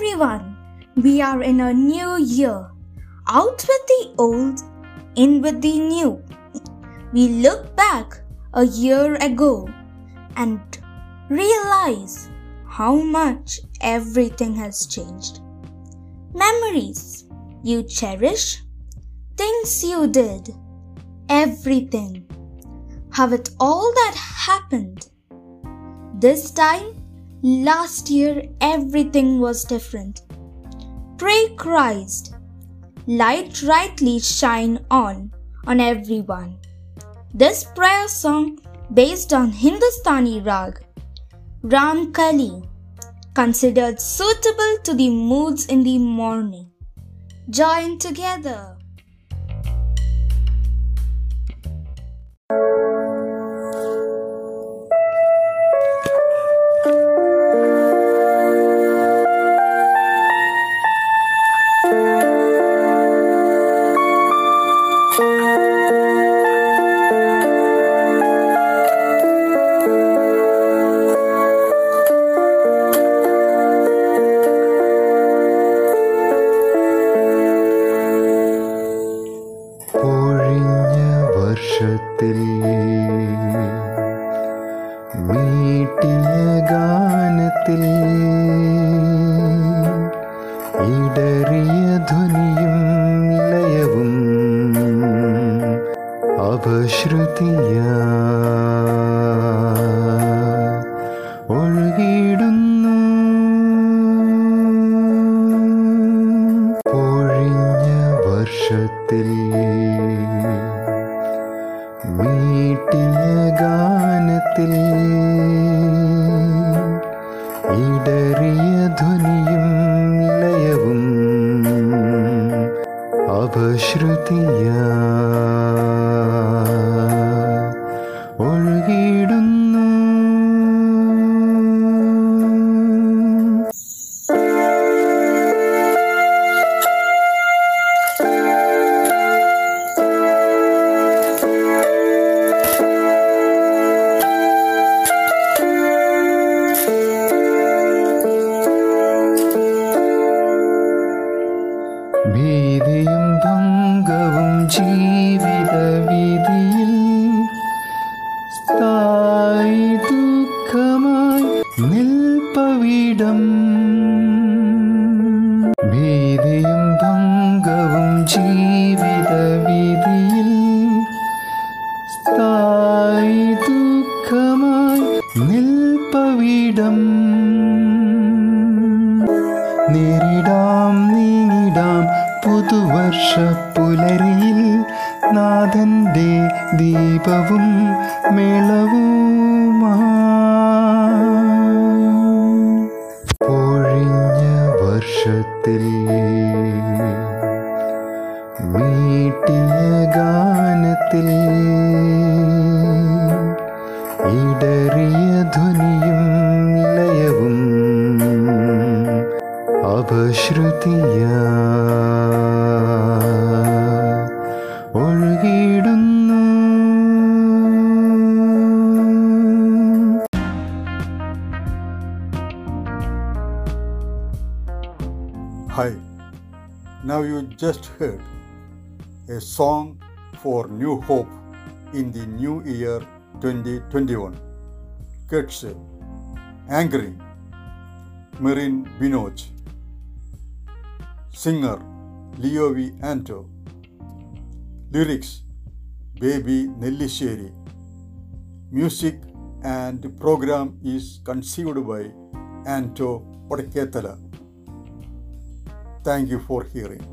everyone, we are in a new year. Out with the old, in with the new. We look back a year ago and realize how much everything has changed. Memories you cherish, things you did, everything. How it all that happened. This time, last year, everything was different. Pray Christ, light rightly shine on, on everyone. This prayer song based on Hindustani rag, Ram Kali, considered suitable to the moods in the morning. Join together. മീട്ടിയ ഗാനത്തിൽ ഇടറിയ ധ്വനിയും ലയവും അപശ്രുതിയ. ഒഴുകിയിടുന്നു iya. ഭീതിയും ഭംഗവും ജീവിത വിധിയിൽ സ്ഥായി ദുഃഖമായി നിൽപ്പവിടം. ഭീതിയും ഭംഗവും ജീവിത വിധിയിൽ സ്ഥായി ദുഃഖമായി നിൽപ്പവിടം. നേരിടാം പുതുവർഷ പുലരിയിൽ നാഥന്റെ ദീപവും മേളവുമാ പൊഴിഞ്ഞ വർഷത്തിൽ അപശ്രുതിയ ഒഴുകിയിടുന്നു Hi. Now you just heard a song for new hope in the new year 2021. Kids Angry Marin Binoj Singer Leo V Anto lyrics Baby Nellissery music and programme is conceived by Anto Padakkethala thank you for hearing